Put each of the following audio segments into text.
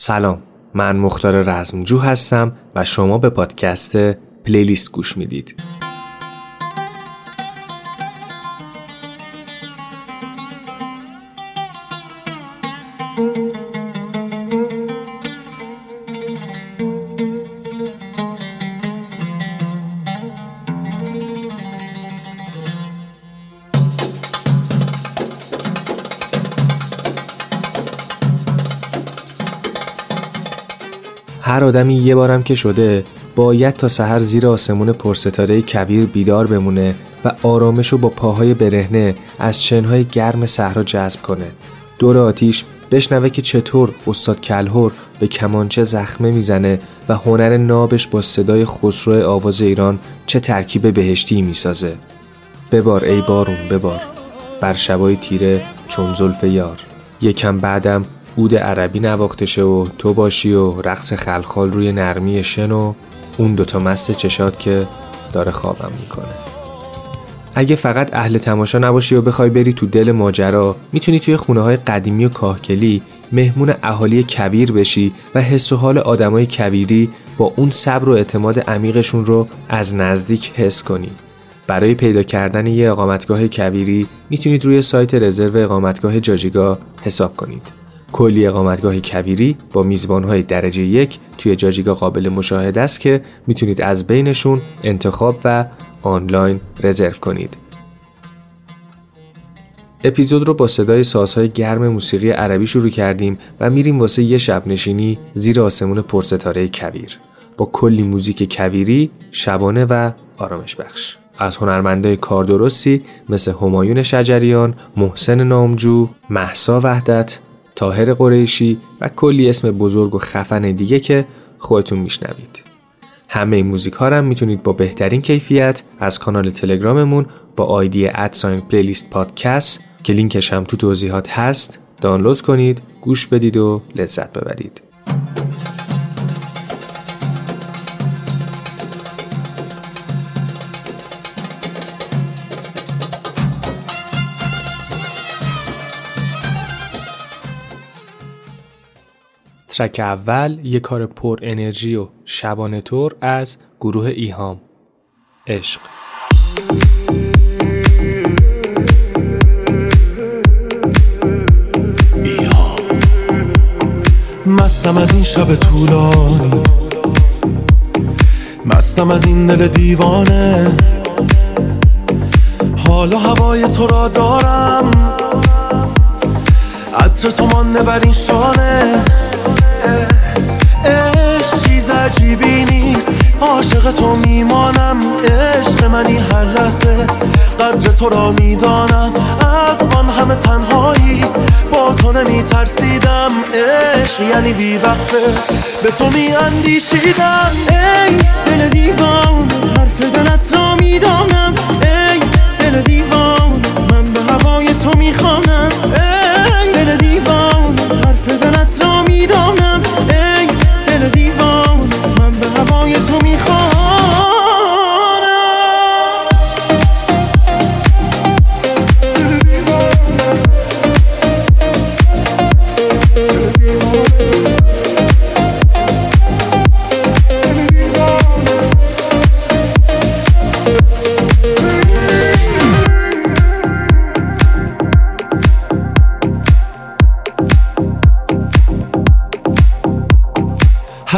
سلام من مختار رزمجو هستم و شما به پادکست پلیلیست گوش می‌دید. آدمی یه بارم که شده باید تا سحر زیر آسمون پرستاره کبیر بیدار بمونه و آرامش با پاهای برهنه از شنهای گرم صحرا جذب کنه. دور آتیش بشنوه که چطور استاد کلهور به کمانچه زخمه می‌زنه و هنر نابش با صدای خسرو آواز ایران چه ترکیب بهشتی می‌سازه. ببار ای بارون ببار. بر شبای تیره چون زلف یار. یکم بعدم عود عربی نواخته و تو باشی و رقص خلخال روی نرمی شن و اون دوتا مست چشات که داره خوابم می‌کنه. اگه فقط اهل تماشا نباشی و بخوای بری تو دل ماجرا می‌تونی توی خونه های قدیمی و کاهکلی مهمون اهالی کبیر بشی و حس و حال آدمای کبیری با اون صبر و اعتماد عمیقشون رو از نزدیک حس کنی. برای پیدا کردن یه اقامتگاه کبیری می‌تونید روی سایت رزرو اقامتگاه جاجیگا حساب کنید. کلی اقامتگاه کبیری با میزبانهای درجه یک توی جاجیگا قابل مشاهده است که می‌تونید از بینشون انتخاب و آنلاین رزرو کنید. اپیزود رو با صدای سازهای گرم موسیقی عربی شروع کردیم و میریم واسه یه شب نشینی زیر آسمون پرستاره کبیر با کلی موزیک کبیری، شبانه و آرامش بخش. از هنرمندای کاردرستی مثل همایون شجریان، محسن نامجو، محسا وحدت، تاهر قریشی و کلی اسم بزرگ و خفن دیگه که خودتون میشنوید. همه این موزیک ها هم می‌تونید با بهترین کیفیت از کانال تلگراممون با آیدی ادساین پلیلیست پادکست که لینکش هم تو توضیحات هست دانلود کنید گوش بدید و لذت ببرید. ترک اول یه کار پر انرژی و شبانه طور از گروه ایهام. عشق. مستم از این شب طولانی. مستم از این دل دیوانه. حالا هوای تو را دارم. عطر تو مانده بر این شانه. عجیبی نیست. عاشق تو میمانم عشق منی هر لحظه. قدر تو را می‌دانم از آن همه تنهایی. با تو نمی ترسیدم عشق یعنی بی وقفه. به تو می اندیشیدم ای دل دیوان حرف دلت را می‌دانم. ای دل دیوان من به هوای تو می‌خوانم.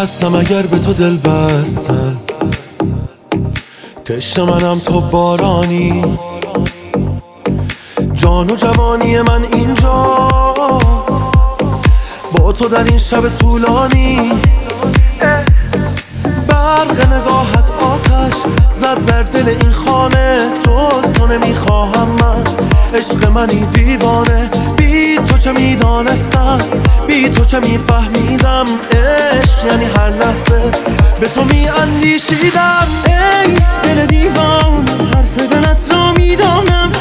هستم اگر به تو دل بستم تشت منم تو بارانی. جان و جوانی من اینجاست. با تو در این شب طولانی. برق نگاهت آتش زد بر دل این خانه. جز تو نمی‌خواهم من. عشق منی دیوانه. بی تو چه می‌دانستم بی تو چه میفهمیدم عشق یعنی هر لحظه به تو میاندیشیدم. ای دل دیوان حرف دلت را می‌دانم.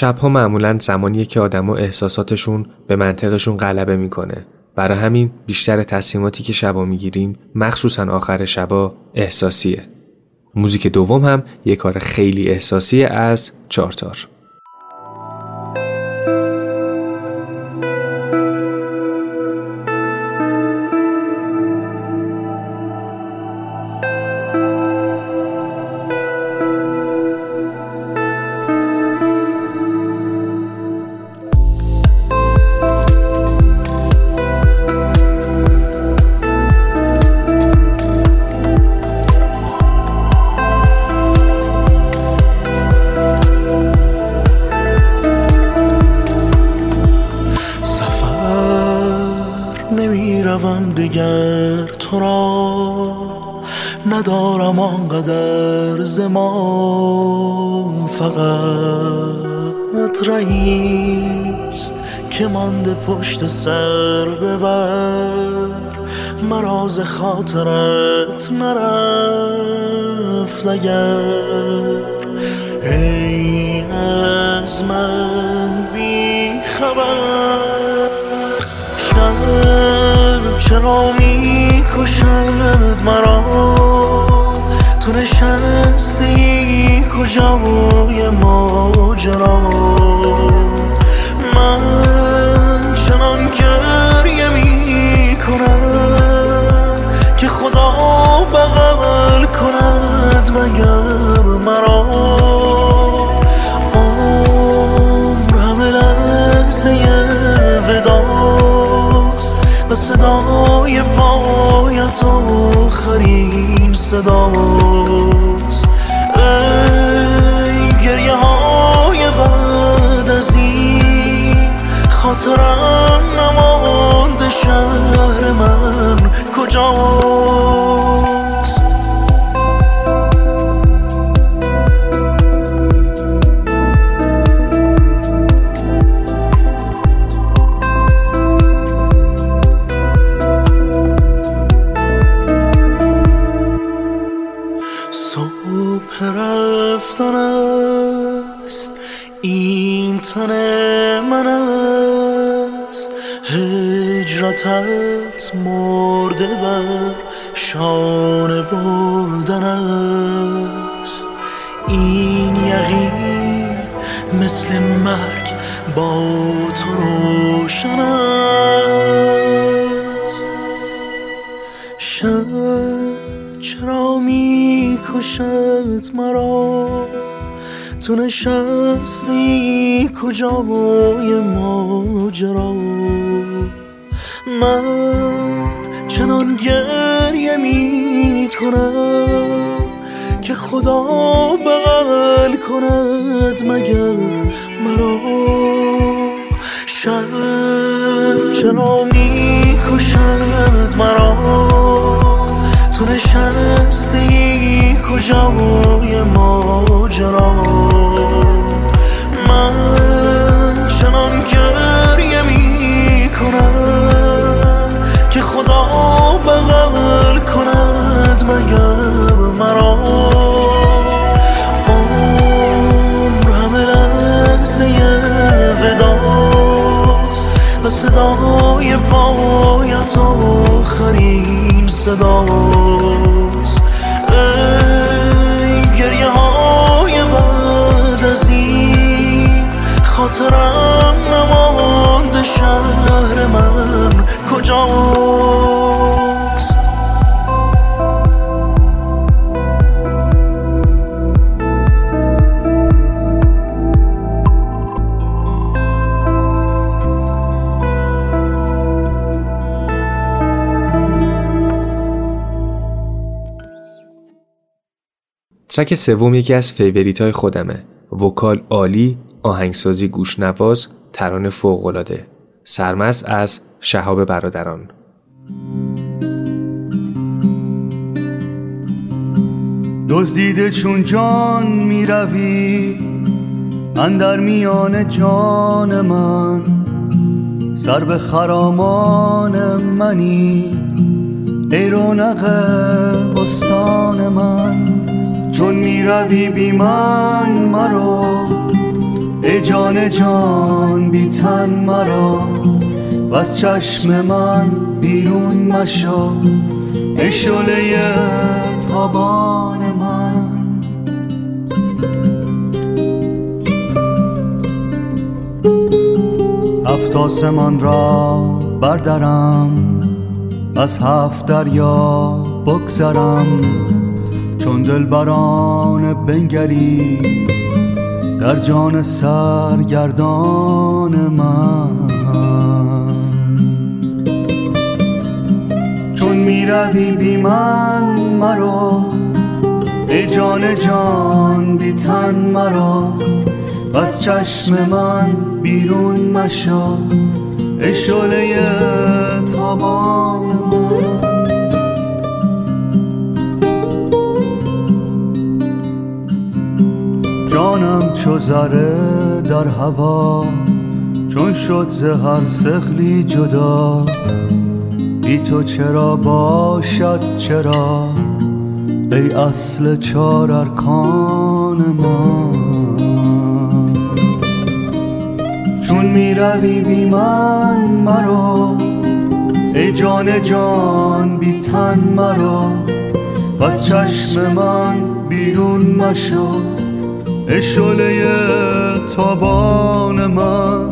شبها معمولا زمانیه که آدما احساساتشون به منطقشون غلبه می‌کنه. برای همین بیشتر تصمیماتی که شبا می‌گیریم مخصوصا آخر شبا احساسیه. موزیک دوم هم یه کار خیلی احساسی از چارتار پشت سر ببر. مراز خاطرت نرفت اگر ای از من بی خبر. شب چرا می کشد مرا؟ نشستی کجای ماجرا؟ من چنان گریه می کنم که خدا بغل کند مگر مرا. عمر همه لحظه وداست و صدای پایت آخرین صداست خاطرم شهر من. کجاست نشستی کجای ماجرا؟ من چنان گریه می کنم که خدا بغل کند مگر مرا؟ شب چرا می کشد مرا؟ تو نشستی کجای ماجرا؟ آخرین track سوم یکی از favorite های خودمه. vocal عالی آهنگسازی گوشنواز ترانه فوقالعاده. سرمست از شهاب برادران. دزدیده چون جان می روی اندر میان جان من. سرو خرامان منی ای رونق بستان من. چون می‌روی بی من مرا ای جان جان بی تن مرا و از چشم من بیرون مشا ای شله تابان من. هفت آسمان را بردارم از هفت دریا بگذرم. چون دلبران بنگری در جان سرگردان من. چون می‌روی بی من مرا ای جان جان بی تن مرا از چشم من بیرون مشا ای شله تابان. جانم چو ذره در هوا چون شد ز هر سخلی جدا. بی تو چرا باشد چرا؟ ای اصل چار ارکان من چون می‌روی بی من مرا ای جان جان بی تن مرا. و چشم من بیرون مشو. شله تابان من.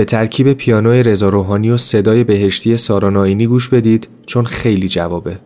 به ترکیب پیانوی رضا روحانی و صدای بهشتی سارا گوش بدید چون خیلی جوابه.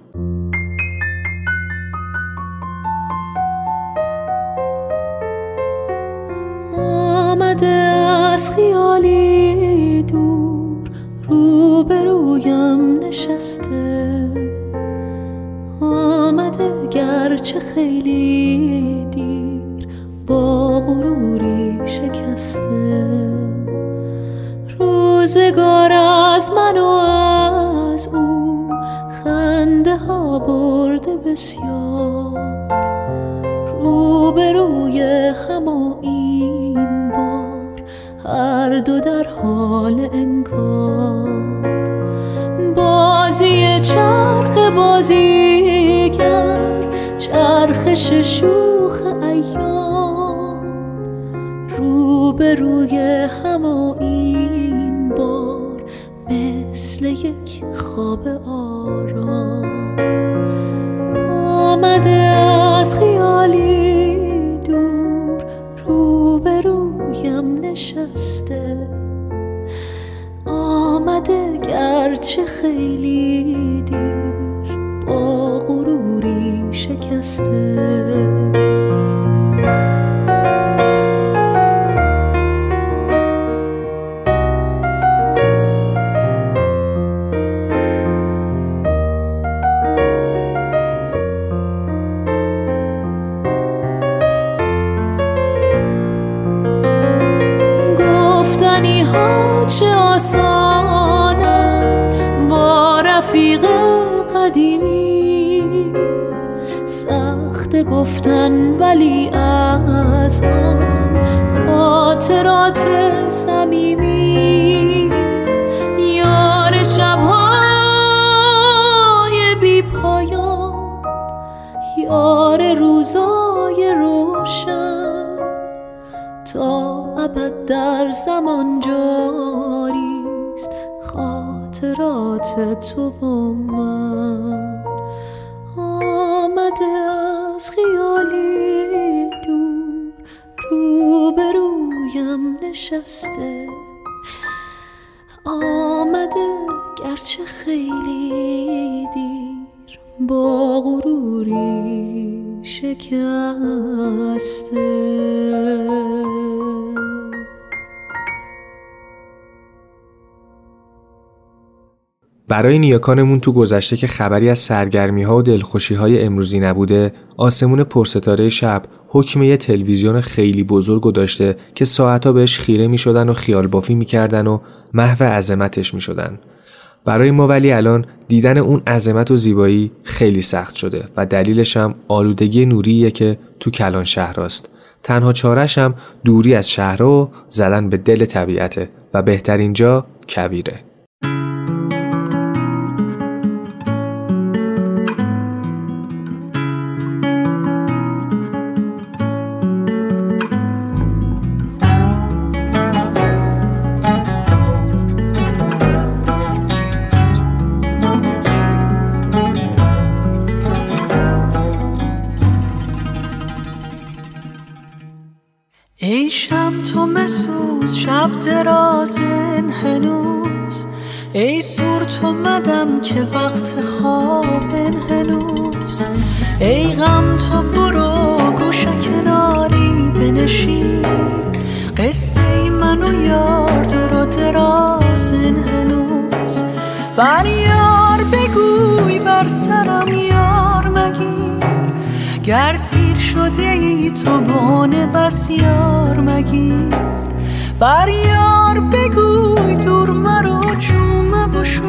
سخت گفتن ولی از آن خاطرات صمیمی. یار شبهای بی پایان یار روزای روشن. تا ابد در زمان جاریست خاطرات تو و من. نشسته. آمده گرچه خیلی دیر با غروری شکسته. برای نیاکانمون تو گذشته که خبری از سرگرمی ها و دلخوشی های امروزی نبوده آسمون پرستاره شب حکم یه تلویزیون خیلی بزرگ داشته که ساعتها بهش خیره می شدن و خیال بافی می کردن و محو عظمتش می شدن. برای ما ولی الان دیدن اون عظمت و زیبایی خیلی سخت شده و دلیلش هم آلودگی نوریه که تو کلان شهر است. تنها چارش هم دوری از شهر و زدن به دل طبیعته و بهترین جا کویره. بس یار مگی بر یار بگوی دور مرا جومه بشو.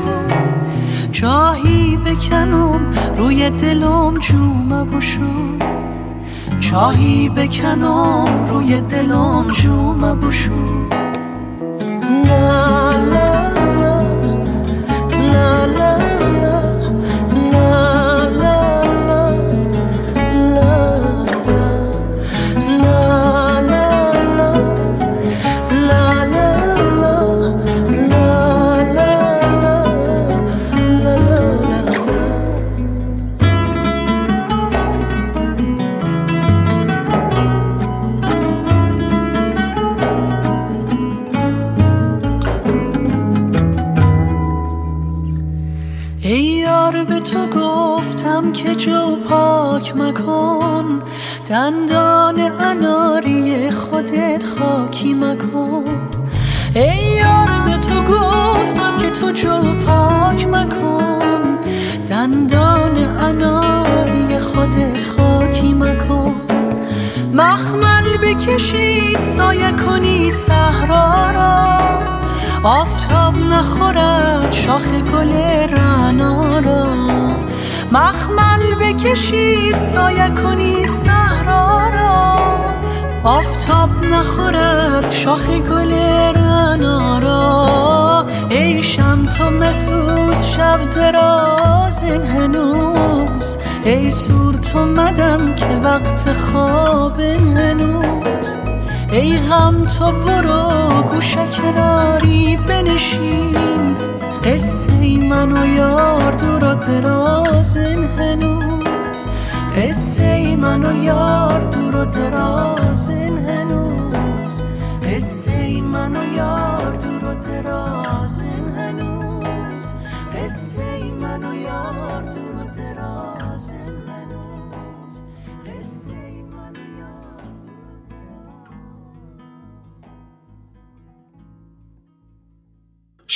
چاهی بکنم روی دلم جومه بشو. چاهی بکنم روی دلم جومه بشو. آفتاب نخورد شاخ گل رعنا را. مخمل بکشید سایه کنید صحرا را. آفتاب نخورد شاخ گل رنا را. ای شم تو مسوس شب دراز هنوز. ای سور تو مدم که وقت خواب هنوز. ای غم تو برو گوشه کناری بنشین. قصه من و یار دور و درازن هنوز قصه من و یار دور و درازن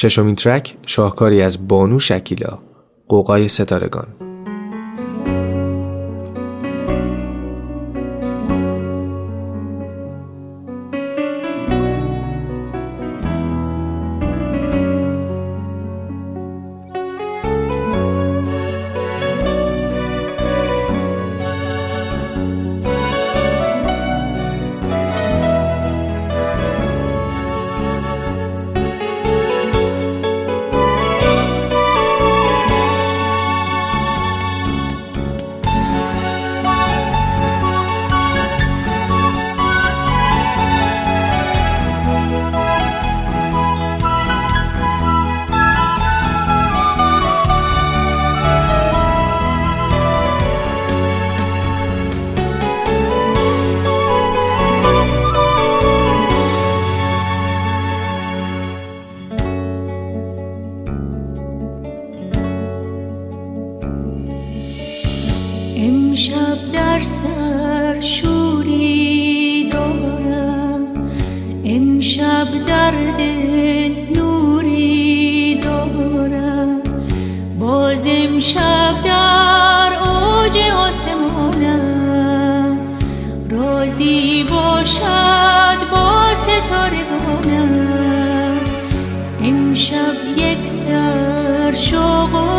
ششمین ترک شاهکاری از بانو شکیلا قوقای ستارگان. شب یک سر شغل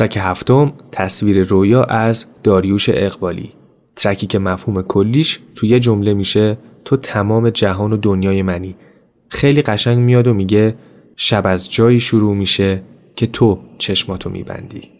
ترک هفتم تصویر رویا از داریوش اقبالی. ترکی که مفهوم کلیش تو یه جمله میشه تو تمام جهان و دنیای منی. خیلی قشنگ میاد و میگه شب از جایی شروع میشه که تو چشماتو میبندی.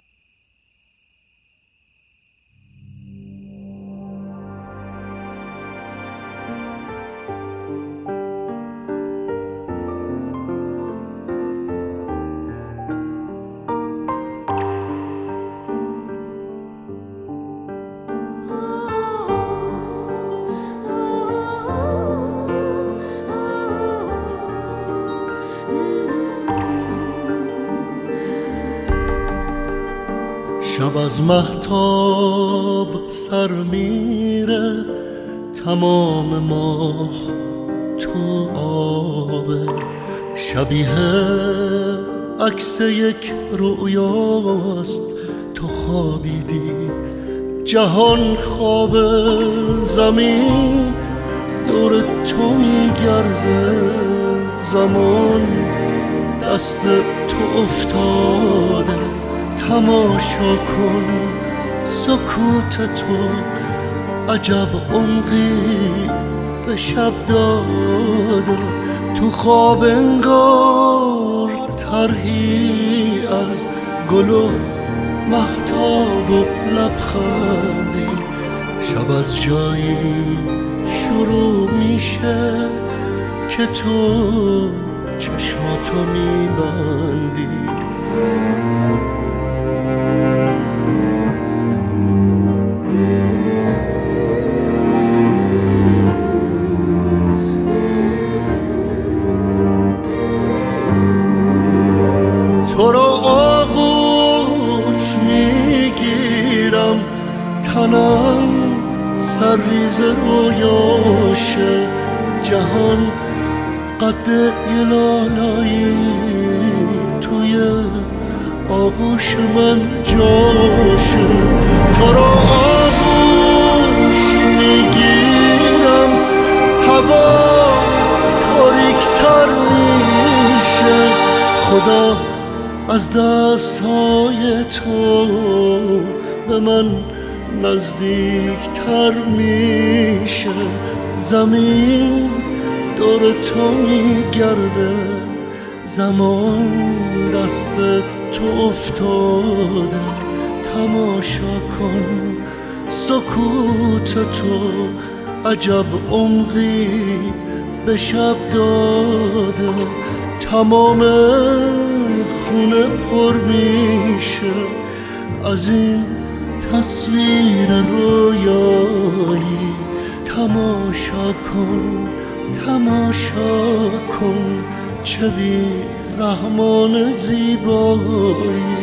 محتاب سر میره تمام ماه تو آبه شبیه عکس یک رویاست تو خوابیدی. جهان خواب زمین دور تو میگرده زمان. دست تو افتاده. تماشا کن. سکوت تو عجب عمقی به شب داده. تو خواب انگار ترهی از گل و محتاب و لبخندی. شب از جایی شروع میشه که تو چشماتو میبندی. زمین دور تو میگرده. زمان دست تو افتاده. تماشا کن سکوت تو. عجب عمقی به شب داده. تمام خونه پر میشه. از این تصویر رویایی. تماشا کن تماشا کن چه بی رحمان زیبایی.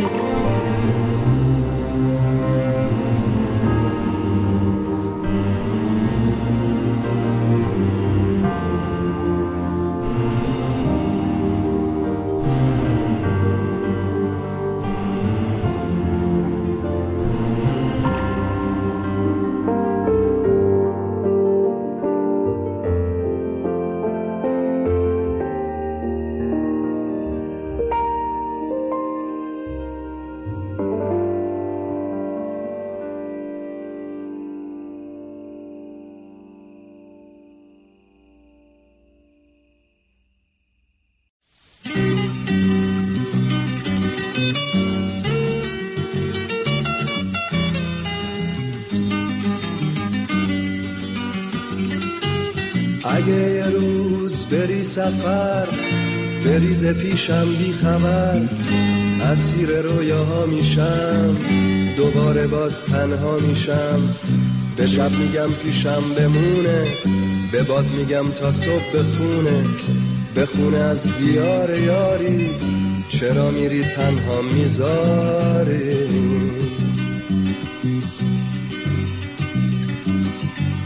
سفر بریز پیشم بی خبر. اسیر رویاها میشم دوباره باز تنها میشم. به شب میگم پیشم بمونه به باد میگم تا صبح بخونه. بخونه از دیار یاری چرا میری تنها می‌ذاری؟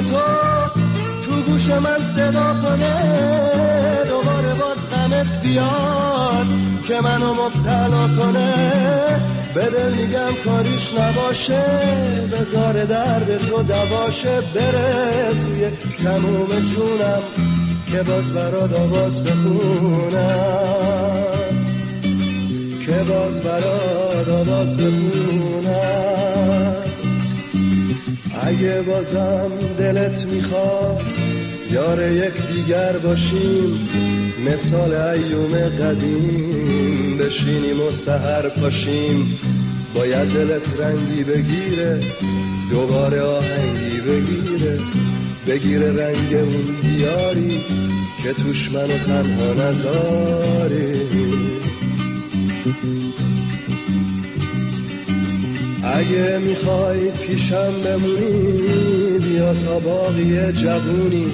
تو تو گوش من صدا کنه دوباره باز غمت بیاد که منو مبتلا کنه. به دل میگم کاریش نباشه بزار درد تو دواشه. بره توی تموم جونم که باز برات آواز بخونم. که باز برات آواز بخونم. اگه بازم دلت می‌خواد یار یک دیگر باشیم مثال ایوم قدیم بشینیم و سهر پاشیم. باید دلت رنگی بگیره دوباره آهنگی بگیره. بگیره رنگ اون دیاری که توش منو تنها نزاری اگه می‌خوای پیشم بمونی بیا تا باقی جوونی.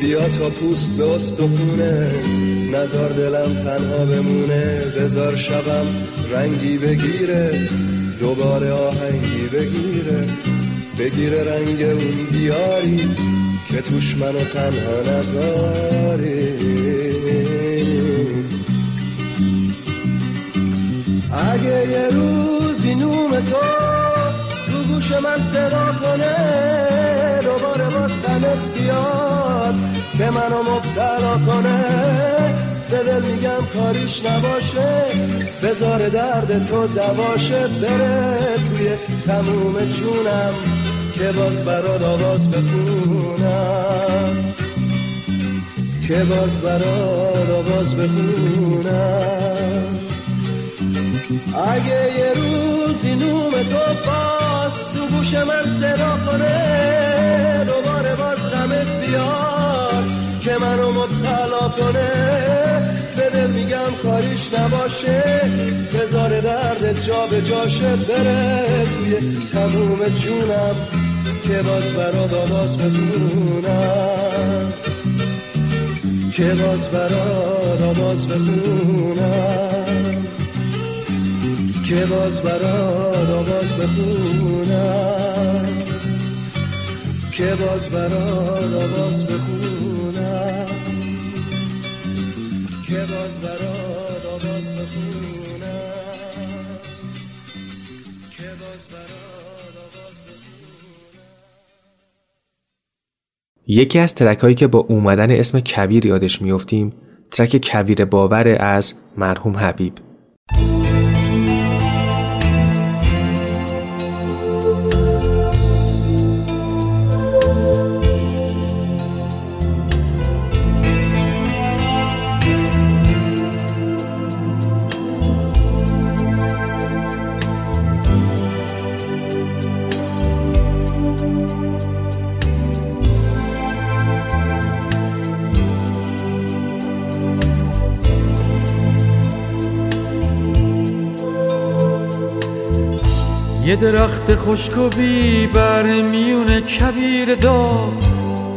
بیا تا پوست به استخونه نزار دلم تنها بمونه. بزار شبم رنگی بگیره دوباره آهنگی بگیره. بگیره رنگ اون دیاری که توش منو تنها نزاری اگه یه روزی نوم تو تو گوش من صدا کنه دوباره باز غمت بیاد که منو مبتلا کنه. به دل میگم کاریش نباشه بذار درد تو دواشه بره توی تموم جونم که باز برات آواز بخونم. که باز برات آواز بخونم. اگه یه روزی نوم تو باز تو گوش من صدا کنه دوباره باز غمت بیاد که منو مبتلا کنه. به دل میگم کاریش نباشه بذار درد جا به جاشه بره. توی تموم جونم که باز برات آواز بخونم. که باز برات آواز بخونم. که باز برات آواز بخونم. که باز برات آواز بخونم. که باز برات آواز بخونم. باز آواز یکی از ترک هایی که با اومدن اسم کبیر یادش میفتیم ترک کویر باور از مرحوم حبیب. یه درخت خشک و بی بر میون کویر دار.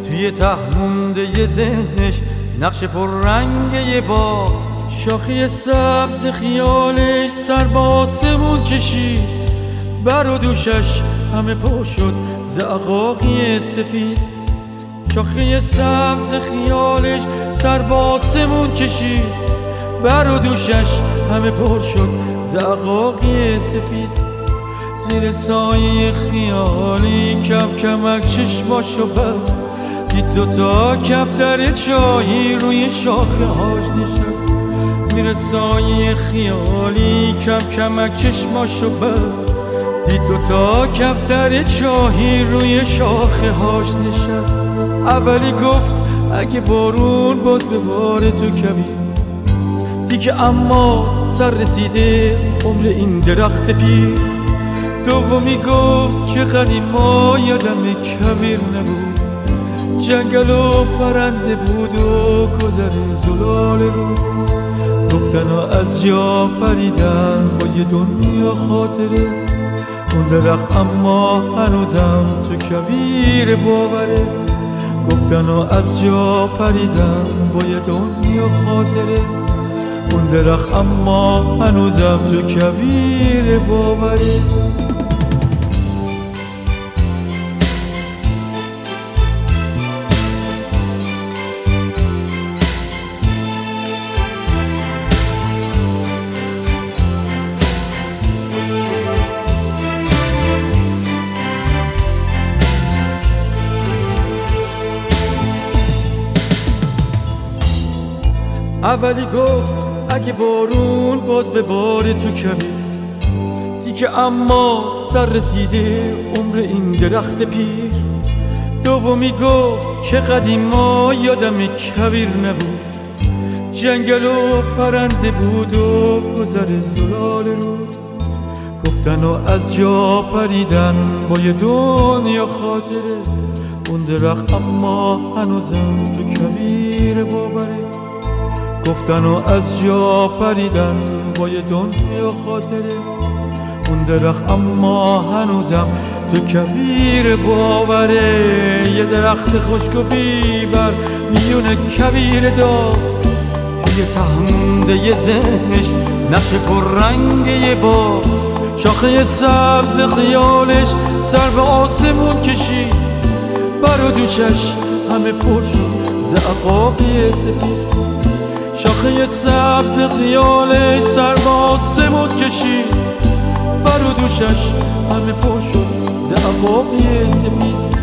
توی ته مونده یه ذهنش نقش پر رنگ یه با شاخی سبز خیالش سر با آسمون کشید. بر و دوشش همه پر شد زعقاقی سفید. شاخی سبز خیالش سر با آسمون کشید. بر و دوشش همه پر شد زعقاقی سفید. زیر سایه خیالی کم کمک چشماشو بست دید دوتا کفتر چایی روی شاخه هاش نشست. میره سایه خیالی کم کمک چشماشو بست دید دوتا کفتر چاهی روی شاخه هاش نشست. اولی گفت اگه بارون باز به بار تو کبیر دیگه اما سر رسیده عمر این درخت پیر. دومی گفت که قدیم ما یادم کبیر نبود. جنگل و پرنده بود و گذر زلال رو گفتن ها از جا پریدن با یه دنیا خاطره. اون درخت اما هنوزم تو کبیر باوره. گفتن ها از جا پریدن با یه دنیا خاطره. اون درخت اما هنوزم تو کبیر باوره. اولی گفت اگه بارون باز به بار تو کبیر دیگه اما سر رسیده عمر این درخت پیر. دومی گفت که قدیما یادم کبیر نبود. جنگل و پرنده بود و گذر زلال رود. گفتن و از جا پریدن با یه دنیا خاطره. اون درخت اما هنوزم تو کویر باوره. گفتن و از جا پریدن با یه دنیا خاطره. اون درخت اما هنوزم تو کویر باوره. یه درخت خشک و بیبر میون کویر دار. توی تهمونده یه ذهنش نقش پر رنگ یه با شاخه سبز خیالش سر به آسمون کشید. بر و دوچش همه پر شد زعقاقی سفید. شاخه سبز خیالش سر به آسمون کشید بر و دوشش همه پر شد سفید.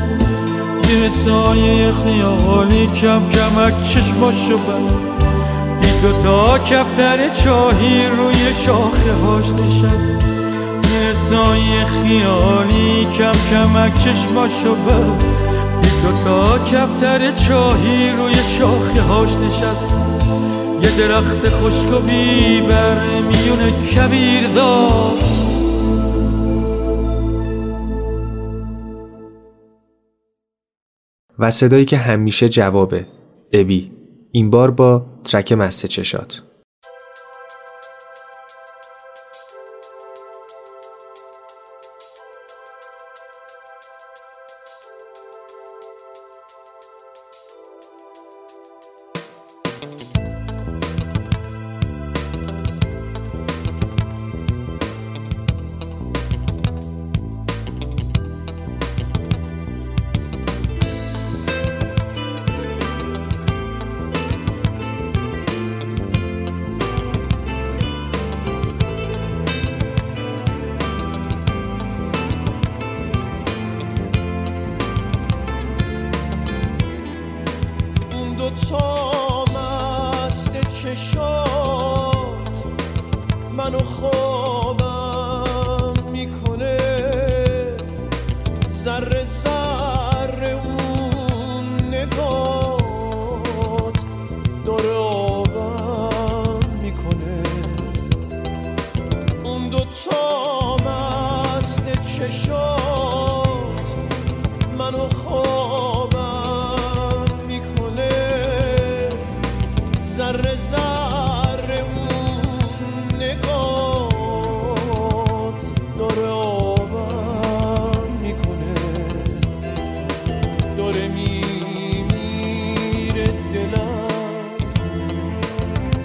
زیر سایه خیالی کم کمک چشماشو بر. دید دوتا کفتر چاهی روی شاخه هاش نشست. زیر سایه خیالی کم کمک چشماشو بر. دید دوتا کفتر چاهی روی شاخه هاش نشست. درخت خشک و بیبر میون کبیر داشت و صدایی که همیشه جوابه. ابی این بار با ترک مسته چشات.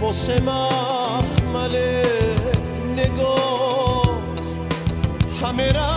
واسه مخمل نگاه. همه را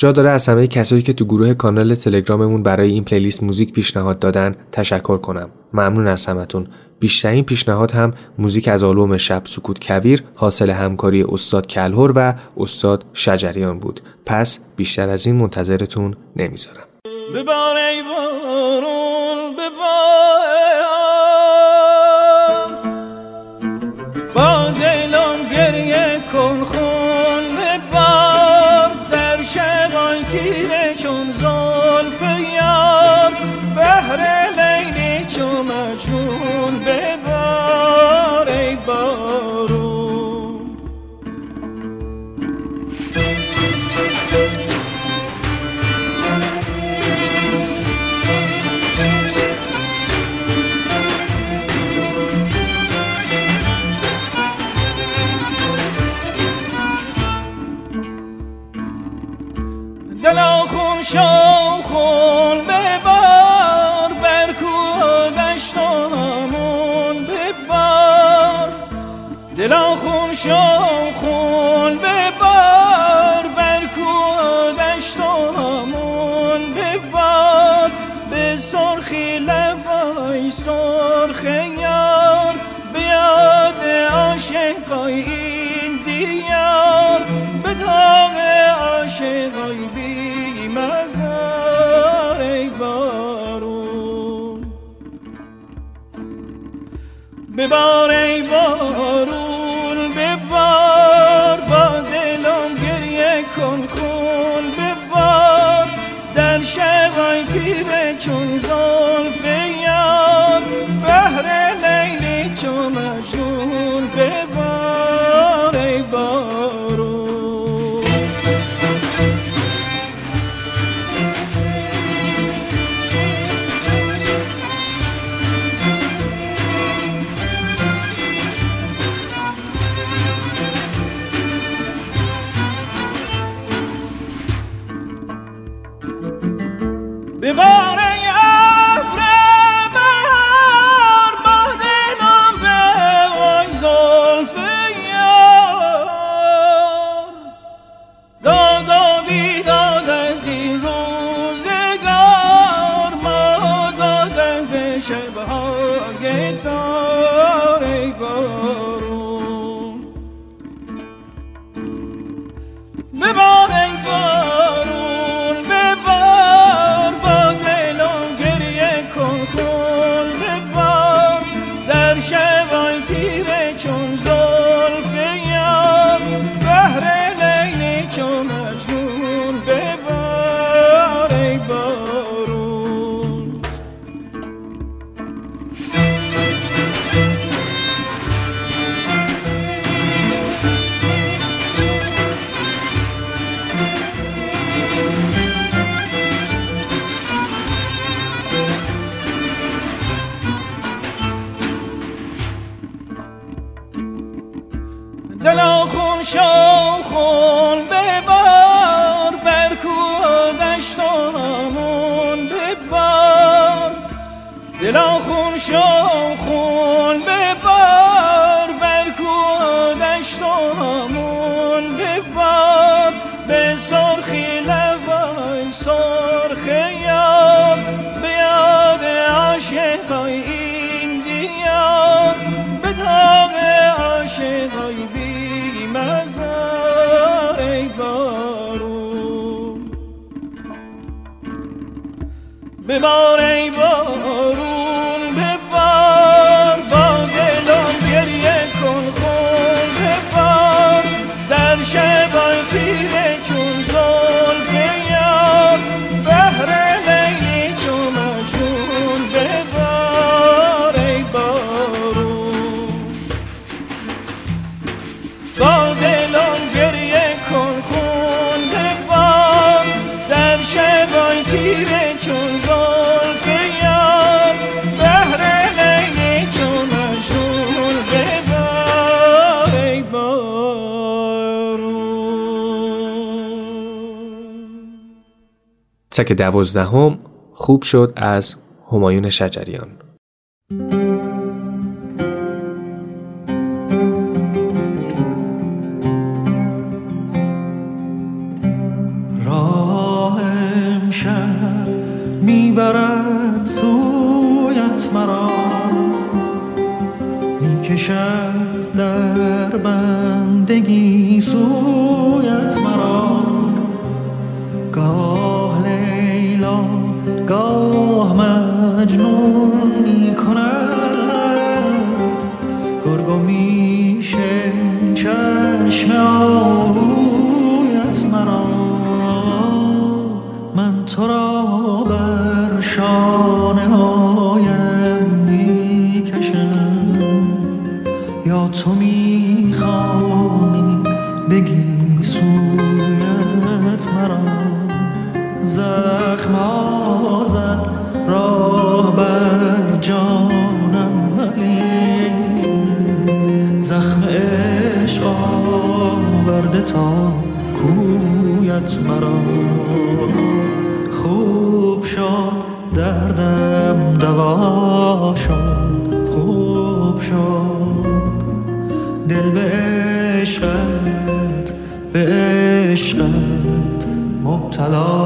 جا داره از همه کسایی که تو گروه کانال تلگراممون برای این پلیلیست موزیک پیشنهاد دادن تشکر کنم. ممنون از همتون. بیشترین پیشنهاد هم موزیک از آلبوم شب سکوت کویر حاصل همکاری استاد کلهور و استاد شجریان بود. پس بیشتر از این منتظرتون نمی‌ذارم. ببار کوچک دوازدهم خوب شد از همایون شجریان. یا تو می‌خوانی بگی سویت مرا؟ زخم زد راه بر جانم ولی زخم عشق آورده تا کویت مرا؟ خوب شد دردم دوا Shalom.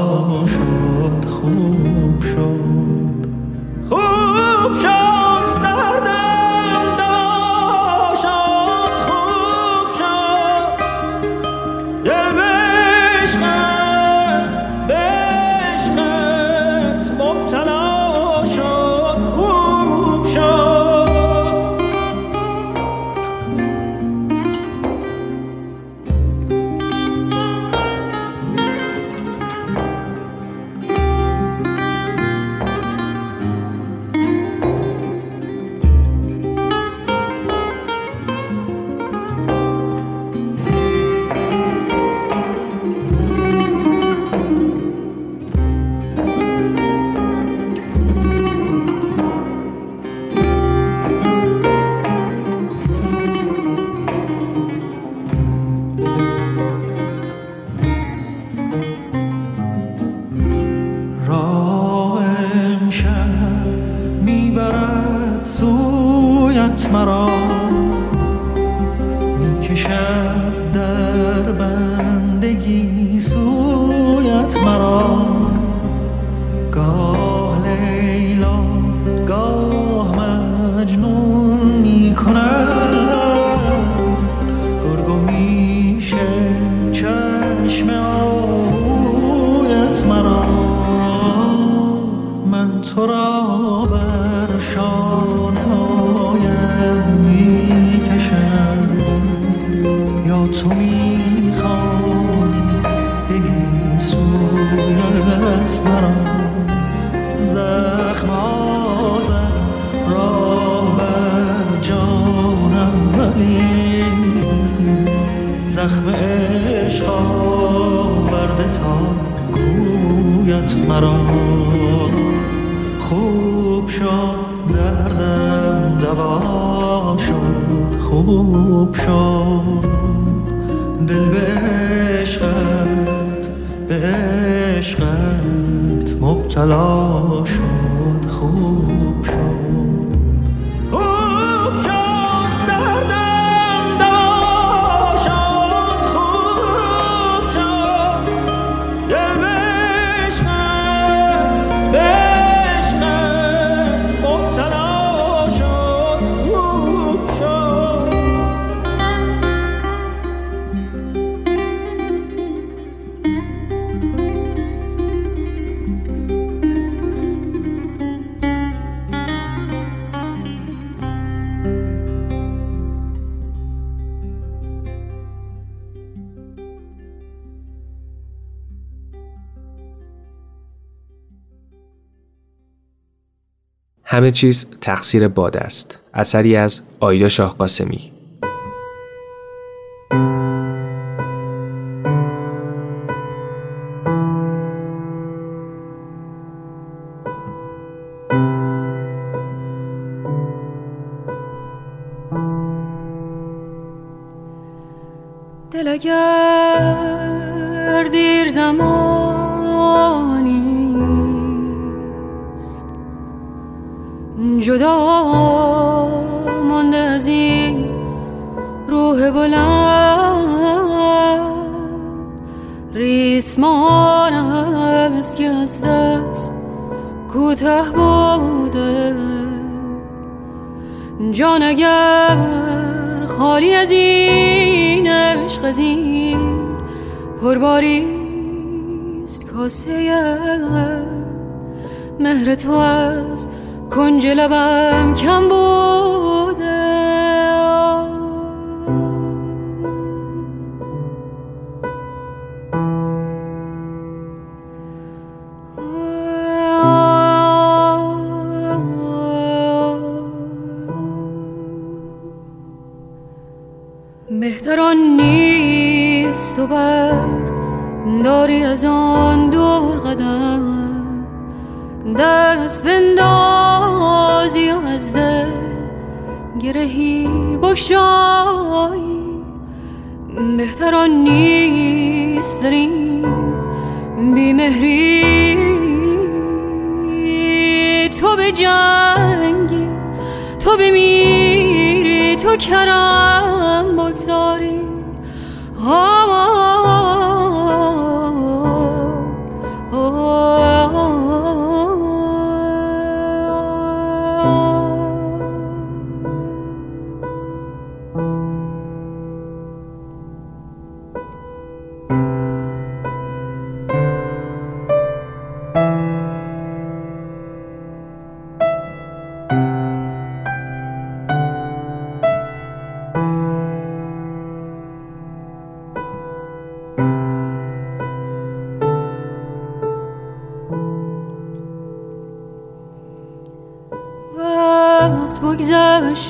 همه چیز تقصیر باد است. اثری از آیدا شاه قاسمی.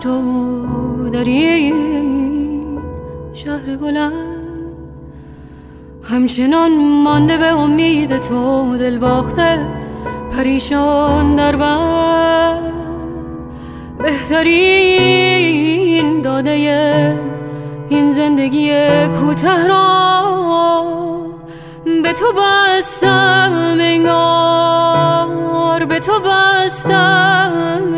بگذشت و در شهر بلند. همچنان مانده به امید تو دل باخته پریشان در بند بهترین داده این زندگی کوته را به تو بستم انگار. به تو بستم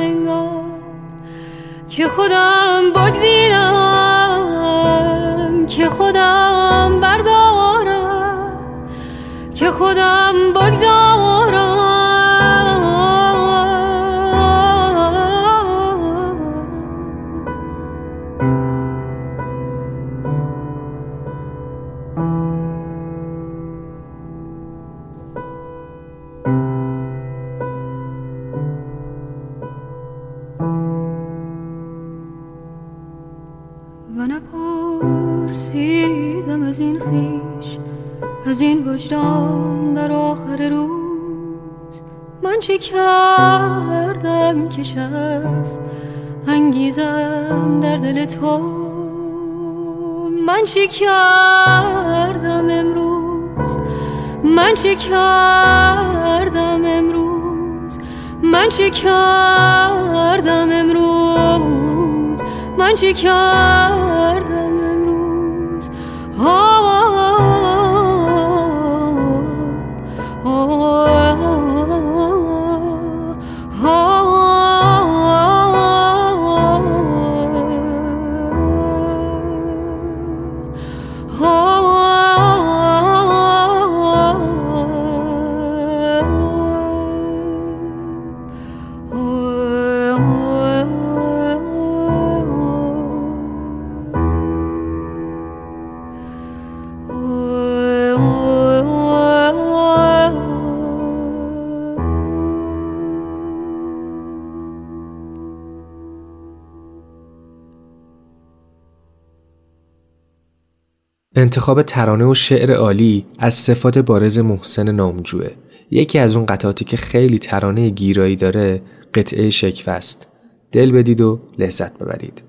خودم بگزینم که خودم بردارم که خودم وجدان در آخر روز. من چه کردم که شف انگیزم در دل تو؟ من چه کردم امروز؟ من چه کردم امروز؟ من چه کردم امروز؟ من چه کردم انتخاب ترانه و شعر عالی از صفات بارز محسن نامجوه یکی از اون قطعاتی که خیلی ترانه گیرایی داره قطعه شکفست دل بدید و لذت ببرید.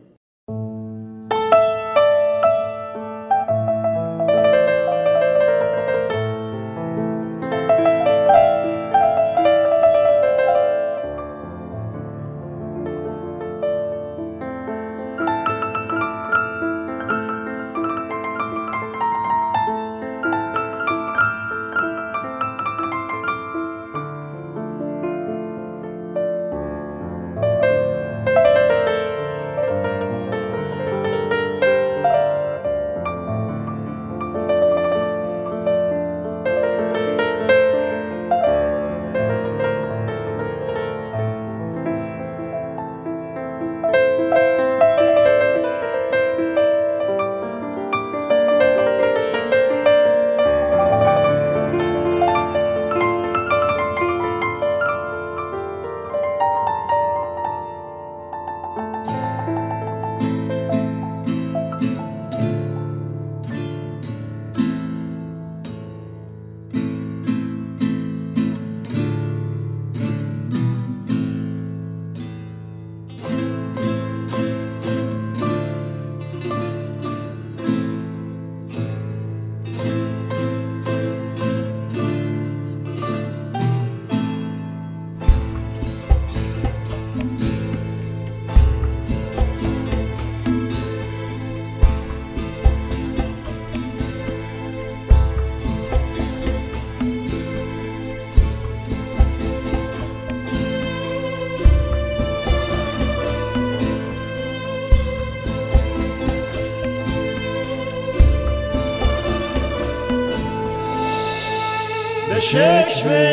چشم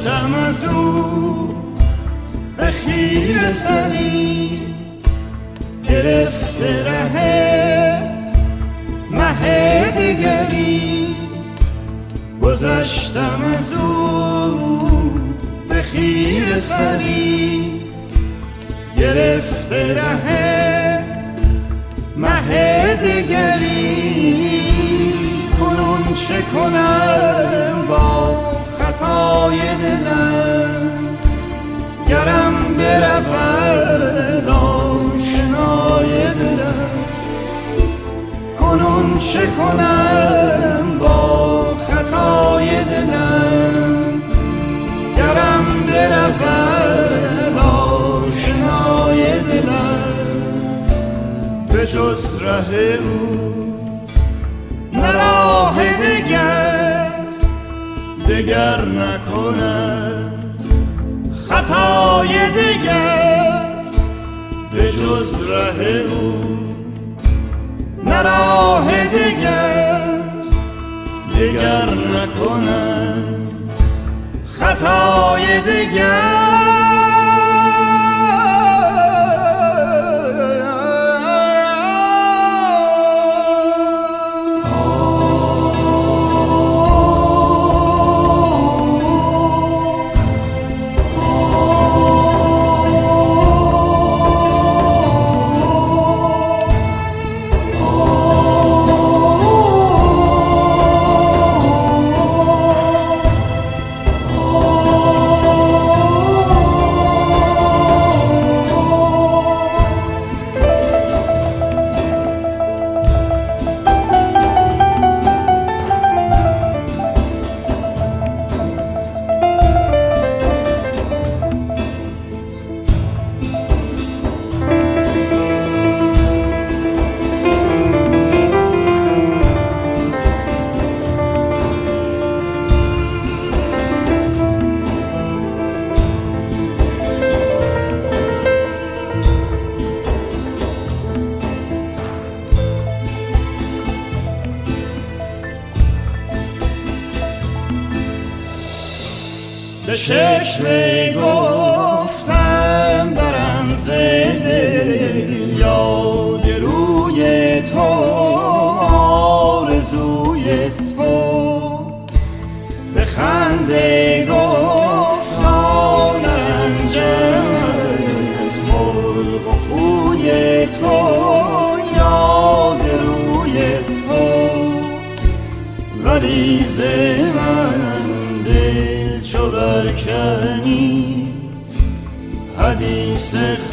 گذشتم از او به خیر سری گرفته ره مه دیگری. گذشتم از او به خیر سری گرفته ره مه دیگری. کنون چه کنم با خطای دلم گرم برود آشنای دلم. کنون چه کنم با خطای دلم؟ گرم برود آشنای دلم. به جز ره او دگر نکنم خطای دگر به جز ره او. نراه دگر دگر نکنم خطای دگر شش می گفتم برم زده یاد روی تو آرزوی تو. به خنده گفتا نرنجم از خلق و خوی تو. یاد روی تو. ولی زده se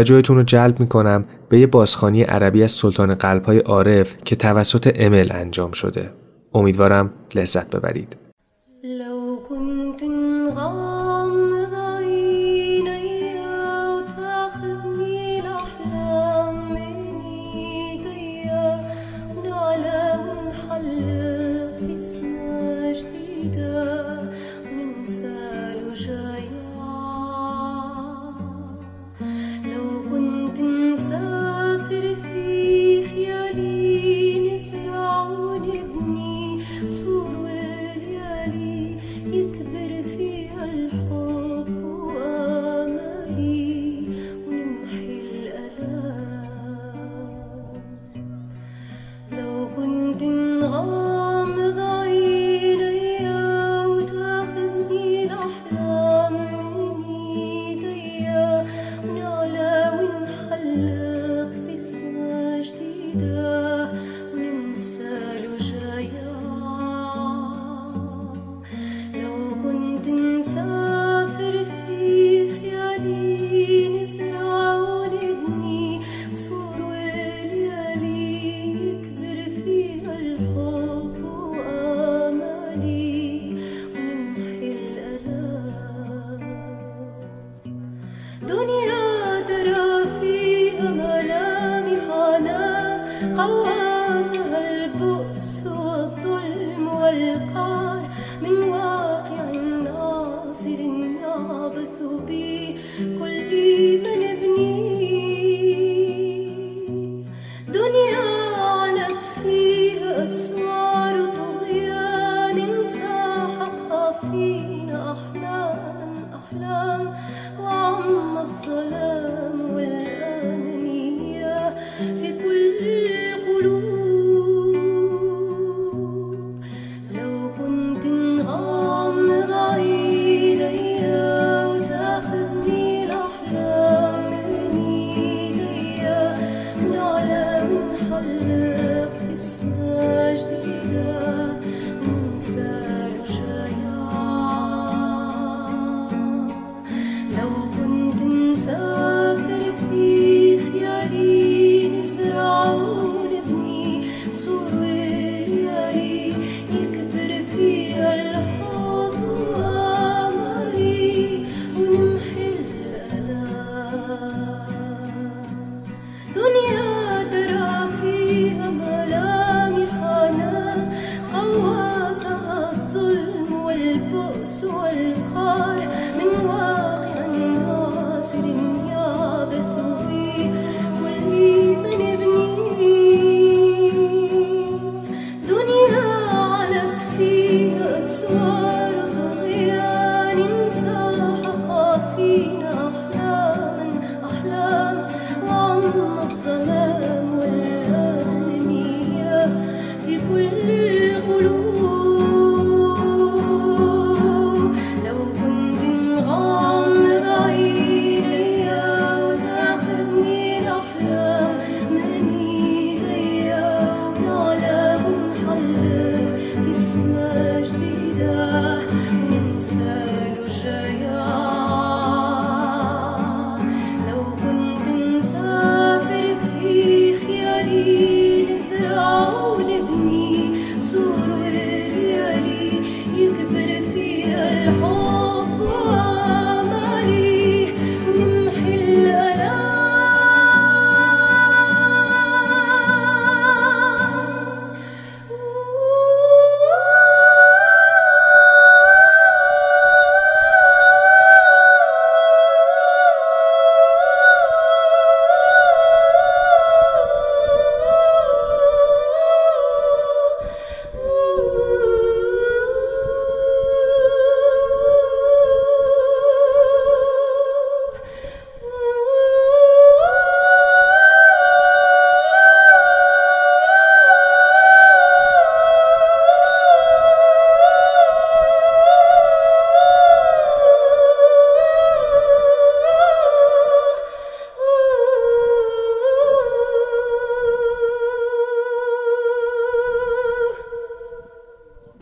توجهتون رو جلب می‌کنم به یه بازخانی عربی از سلطان قلبهای عارف که توسط امل انجام شده. امیدوارم لذت ببرید.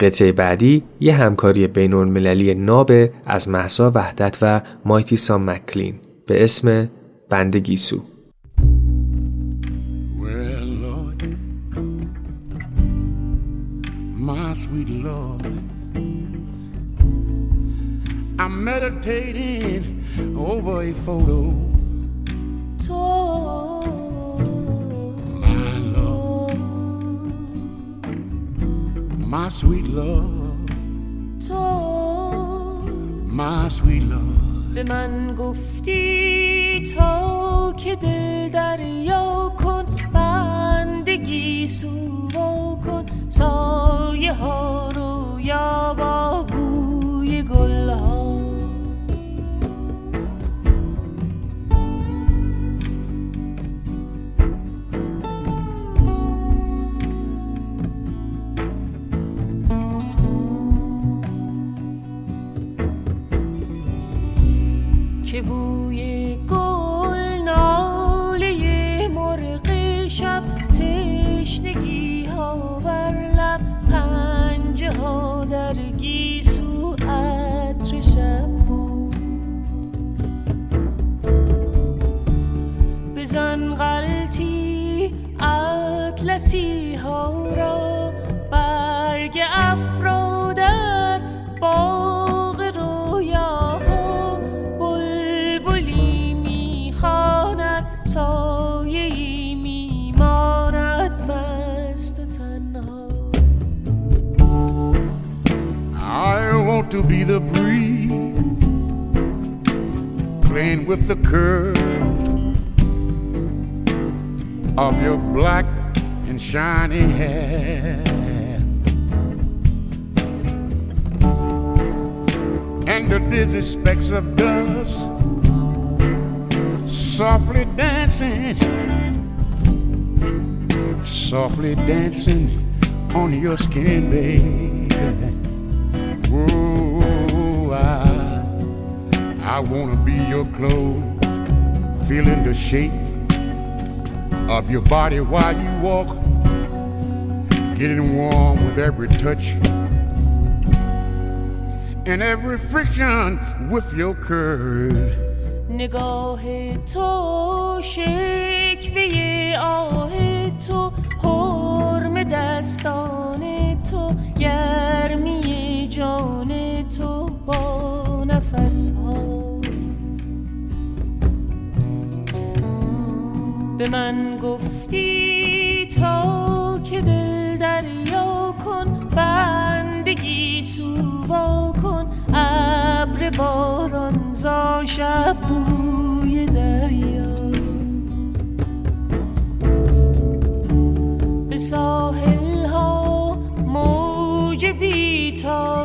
قطعه بعدی یه همکاری بین المللی ناب از محسا وحدت و مایتیسا مکلین به اسم بند گیسو I'm meditating over a photo. My sweet love. تو my sweet love. به من گفتی تا که دل دریا کن بندگی سو کن سایه ها رو یا با بوی بوی گل ناله مرغ شب تشنگی ها بر لب پنجه ها در گیسو عطر شب بود. بزن غلطی اطلسی ها to be the breeze playing with the curve of your black and shiny hair. And the dizzy specks of dust softly dancing, softly dancing on your skin, baby. Whoa, I, I wanna be your clothes, feeling the shape of your body while you walk, getting warm with every touch and every friction with your curves. نگاه تو شکوه آه تو حرم دستان تو گرمی جان تو با نفس ها به من گفتی تا که دل دریا کن بندگی سووا کن. باران زا شب بوی دریا. به ساحل ها موج بیتابی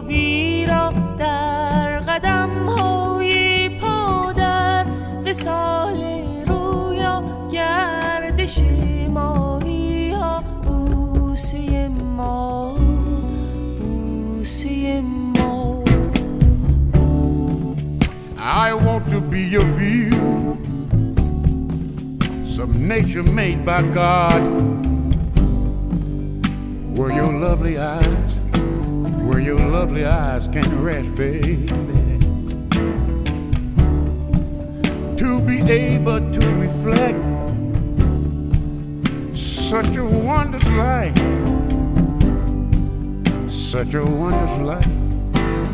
I want to be a view. Some nature made by God. Where your lovely eyes, where your lovely eyes can rest, baby. To be able to reflect such a wondrous light, such a wondrous light,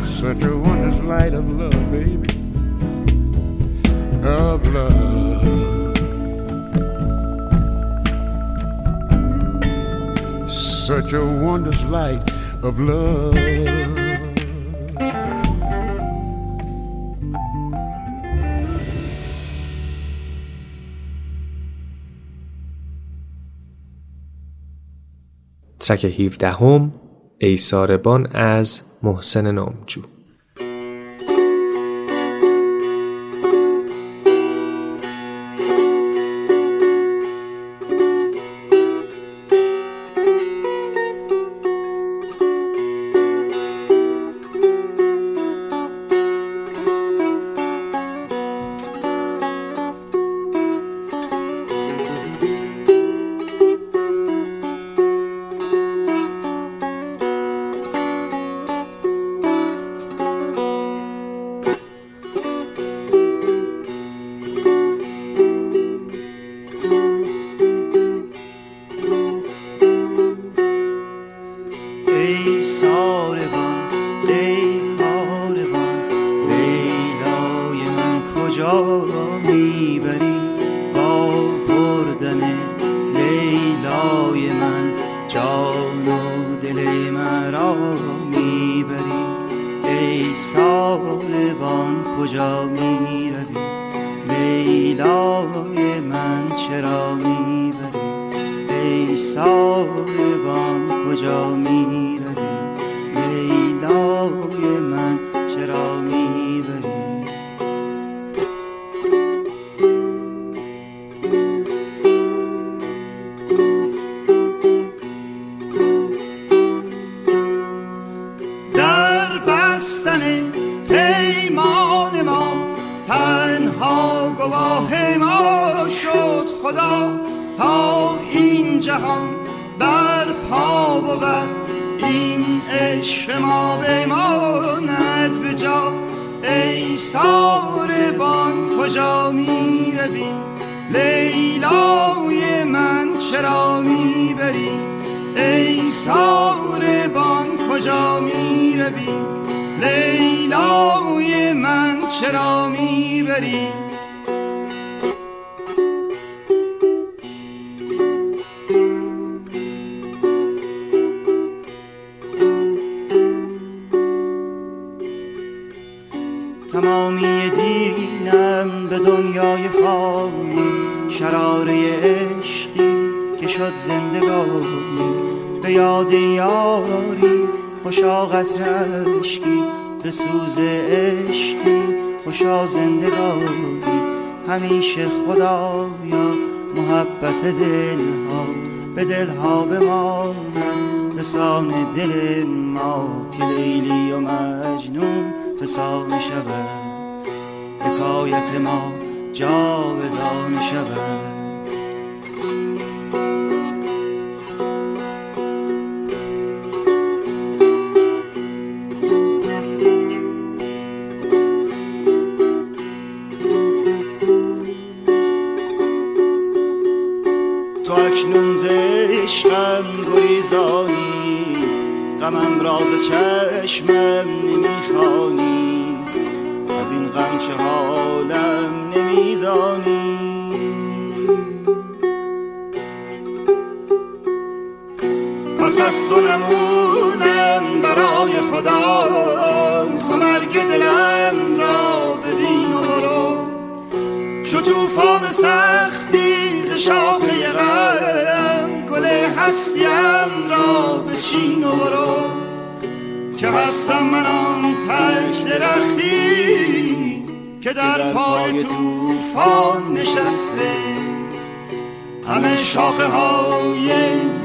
such a wondrous light of love, baby, of love. Such a wondrous light of love. ترک 17 هم ای ساربان از محسن نامجو. راز چشمم نمی‌خوانی. از این غم چه حالم نمیدانی. پس از تو نمونم برای خدا. تو مرگ دلم را تو توفان سختی ز شاخه غم گل هستیم را به چین و برو. که هستم من آن تک درختی که در پای توفان نشسته. همه شاخه های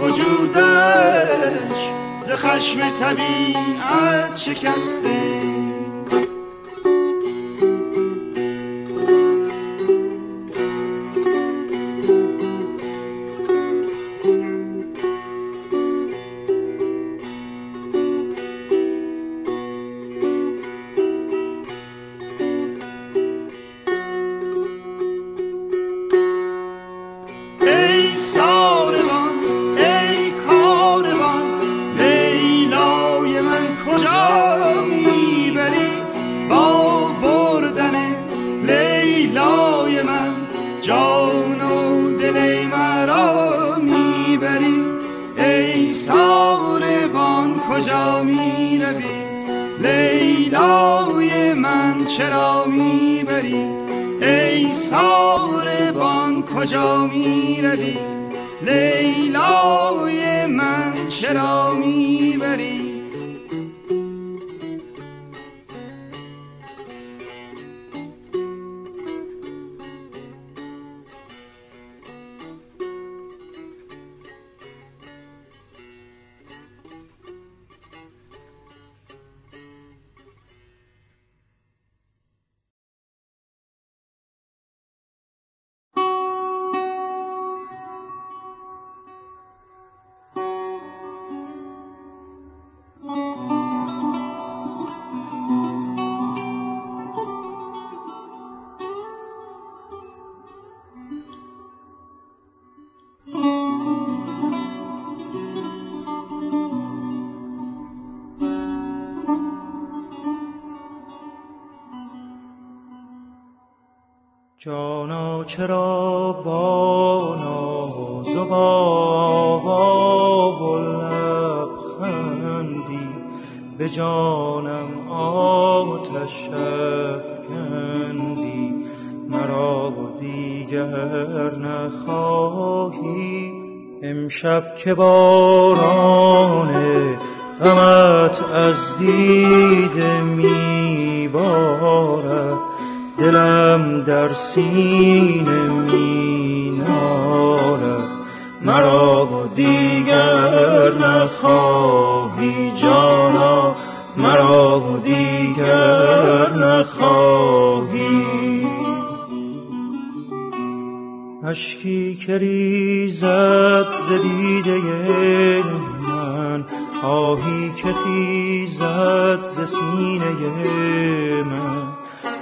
وجودش ز خشم طبیعت شکسته. که باران غمت از دیده میبارد. دلم در سینه می مرا دیگر نخواهی جانا. مرا دیگر نخواهی. اشکی که ریزد ز دیده من خواهی که خیزد ز سینه من.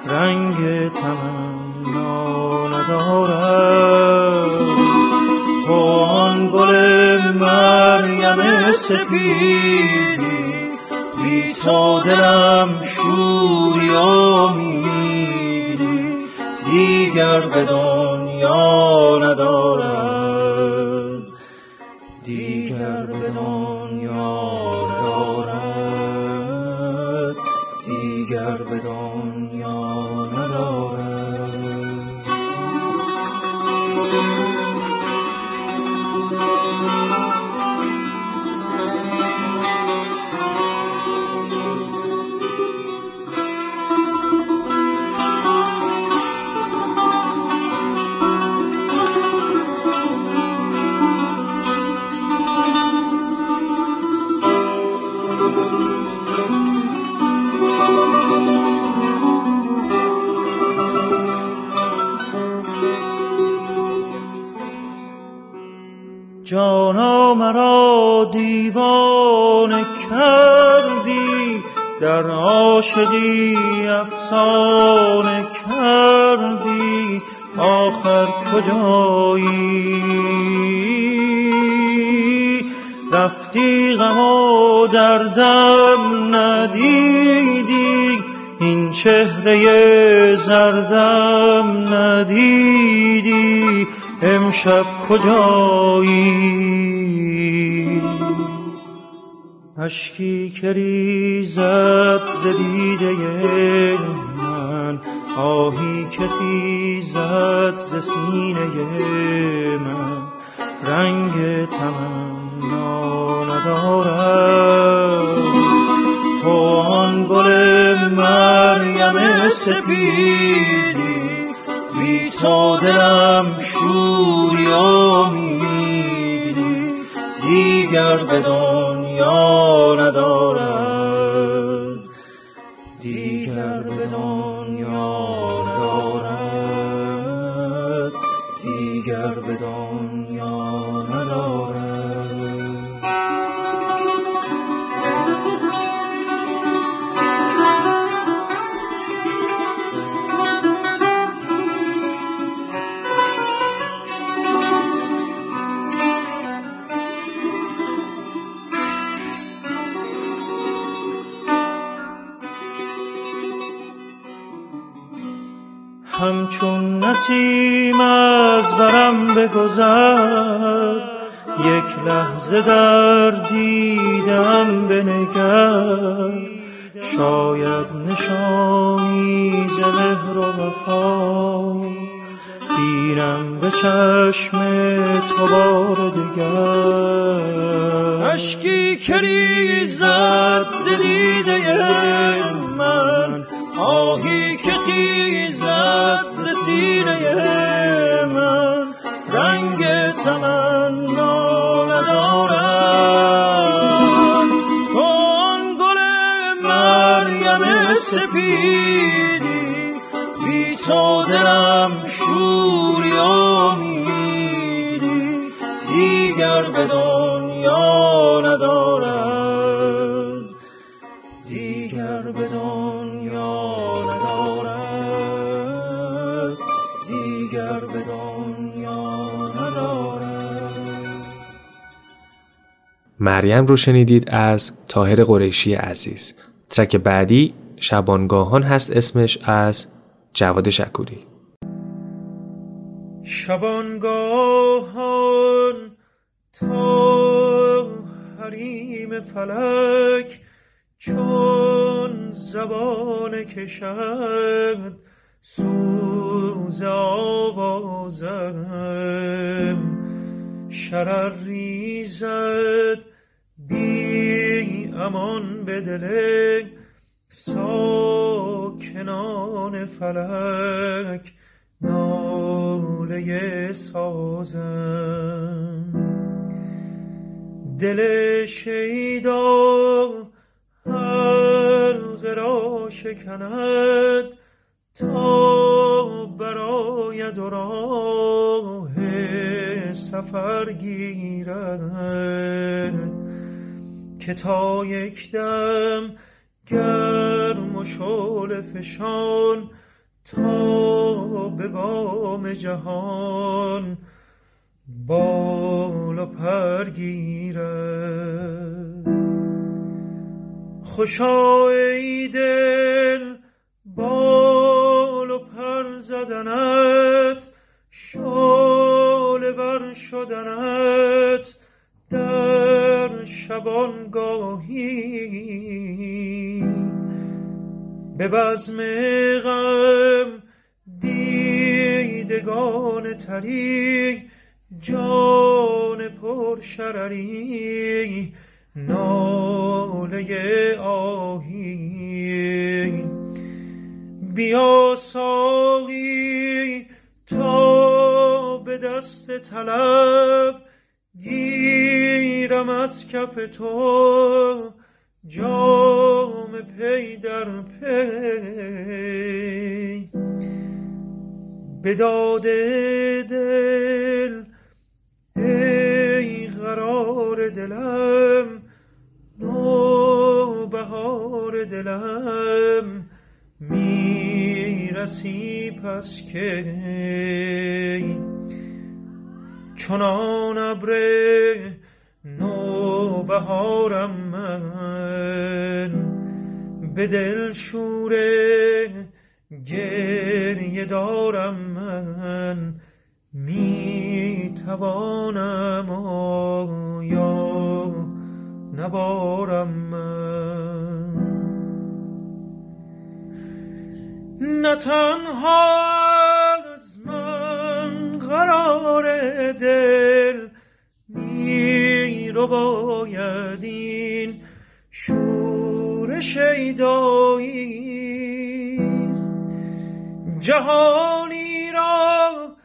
رنگ تمنا ندارد. تو آن گل مریم سپیدی بی تو دلم شوری آمیدی. دیگر به دنیا ندارد. عاشقی افسانه کردی آخر کجایی؟ رفتی غم و دردم ندیدی این چهره زردم ندیدی امشب کجایی؟ اشکی که ریزد ز دیده من آهی که خیزد ز سینه من. رنگ تمنا ندارد. تو آن گل مریم سپیدی بی تو دلم شوری امیدی دیگر به دنیا ندارد نسیم از برم بگذر. یک لحظه در دیدم بنگر. شاید نشانی ز مهر و وفا. بینم به چشم تو بار دگر اشکی که ریزد ز مریم رو شنیدید از تاهر قریشی عزیز. ترک بعدی شبانگاهان هست اسمش از جواد شکوری. شبانگاهان تا حریم فلک چون زبان کشد سوز آوازم. شرر ریزد بی امان به دل ساکنان فلک ناله سازم. دل شیدا حلقه را شکند تا برای راه سفر گیرد. که تا یک دم گرم و شعل فشان تا به بام جهان بال و پر گیرد. خوشا ای دل بال و پر زدنت شال ور شدنت شبانگاهی. به بزم غم دیدگان تری جان پر شرری ناله آهی. بیا ساقی تا به دست طلب گیرم از کف تو جام پی در پی. به داد دل ای قرار دلم نو بهار دلم می‌رسی پس که چنان ابر نو بهارم من. به دل شوره گریه دارم من. می توانم آیا نبارم من؟ نه تنها قرار دل می رو باید این شور شیدایی جهانی را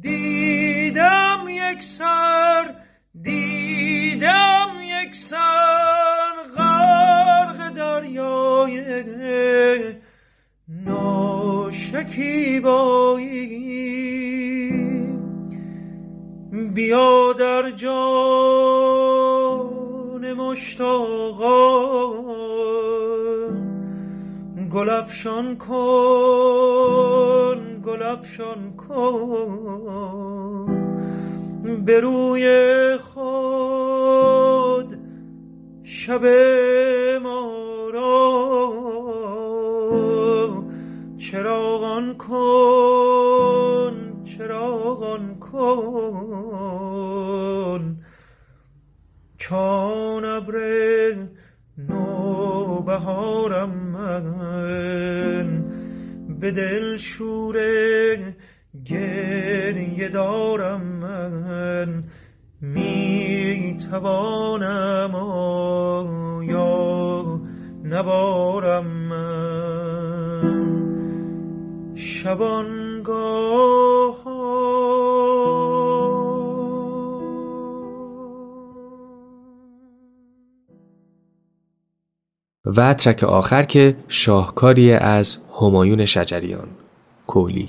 دیدم یک سر دیدم یک سر غرق دریای ناشکیبایی. بیا در جان مشتاقان گلفشان کن گلفشان کن. به روی خود شب ما را چراغان کن. کن. چون ابر نوبهارم من به دل شوره گریه دارم من. می توانم یا نبارم من؟ شبانگاه و ترک آخر که شاهکاری از همایون شجریان کولی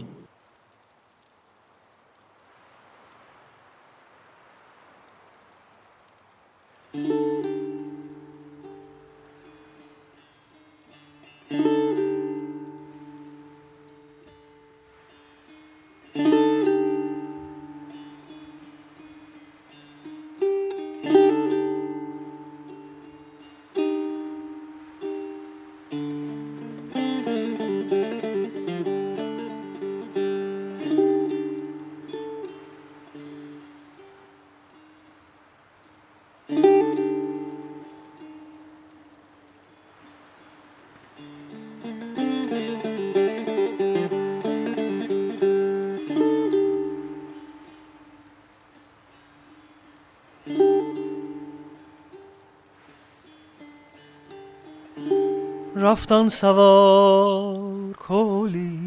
رفتن سوار کولی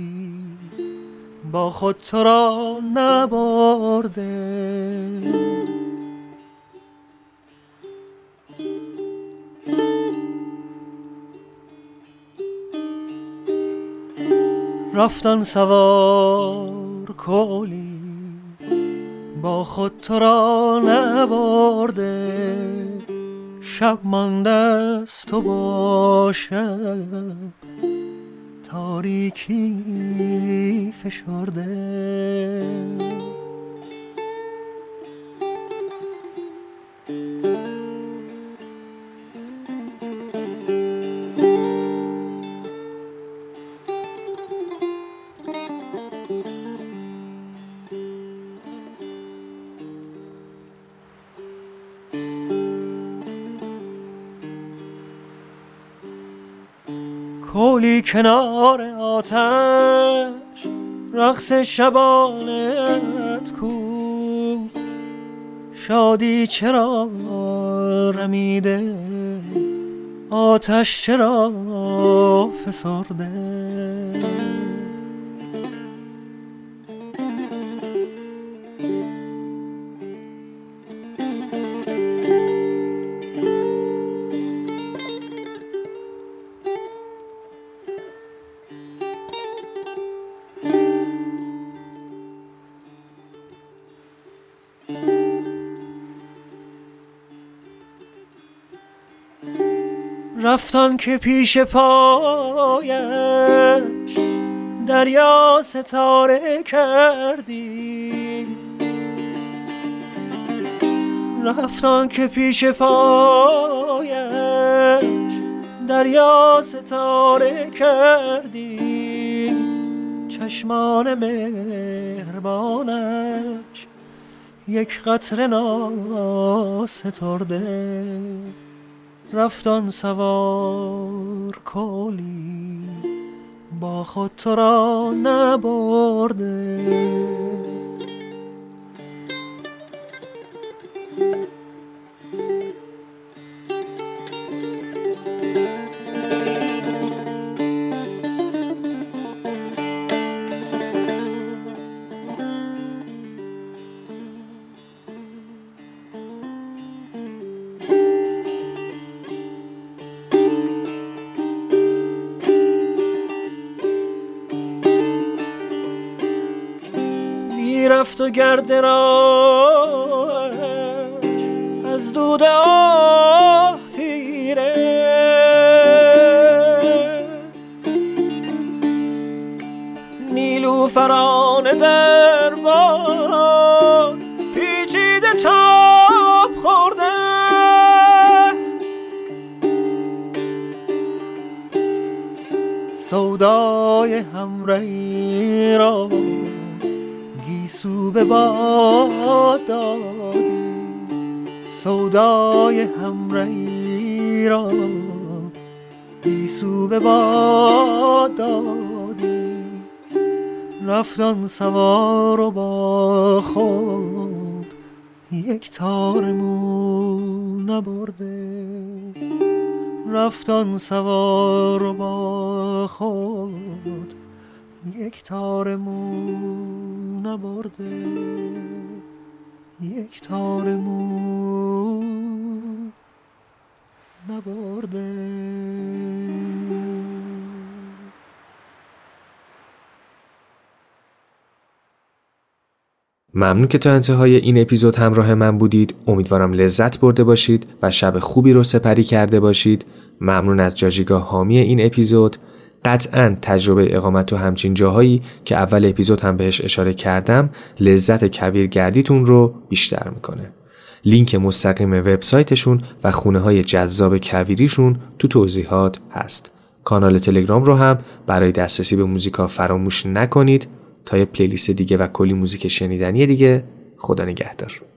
با خود تو را نبرده. رفتن سوار کولی با خود تو را نبرده. شب مانده تو باشد. تاریکی فشرده. کنار آتش رقص شبانت کو. شادی چرا رمیده؟ آتش چرا فسرده؟ رفتان که پیش پایش دریا ستاره کردی. رفتان که پیش پایش دریا ستاره کردی. چشمان مهربانش یک قطره ناسترده. رفتان سوار کلی با خود تو را نبرده. رفت و گرد راش از دود آه تیره نیلو فران در باد پیچیده تاب خورده. سودای همرهی را گیسو به باد دادی سودای همرهی را گیسو به باد دادی رفتن سوار و با خود یک تار مو نبرده. رفتن سوار و با خود یک تار مو نبرده. یک تار مو نبرده. ممنون که تا انتهای این اپیزود همراه من بودید. امیدوارم لذت برده باشید و شب خوبی رو سپری کرده باشید. ممنون از جاجیگاه حامی این اپیزود. قطعا تجربه اقامت تو همچین جاهایی که اول اپیزود هم بهش اشاره کردم لذت کویرگردیتون رو بیشتر می‌کنه. لینک مستقیم وبسایتشون و خونه های جذاب کویریشون تو توضیحات هست. کانال تلگرام رو هم برای دسترسی به موزیکا فراموش نکنید تا یه پلیلیست دیگه و کلی موزیک شنیدنی دیگه خدا نگهدار.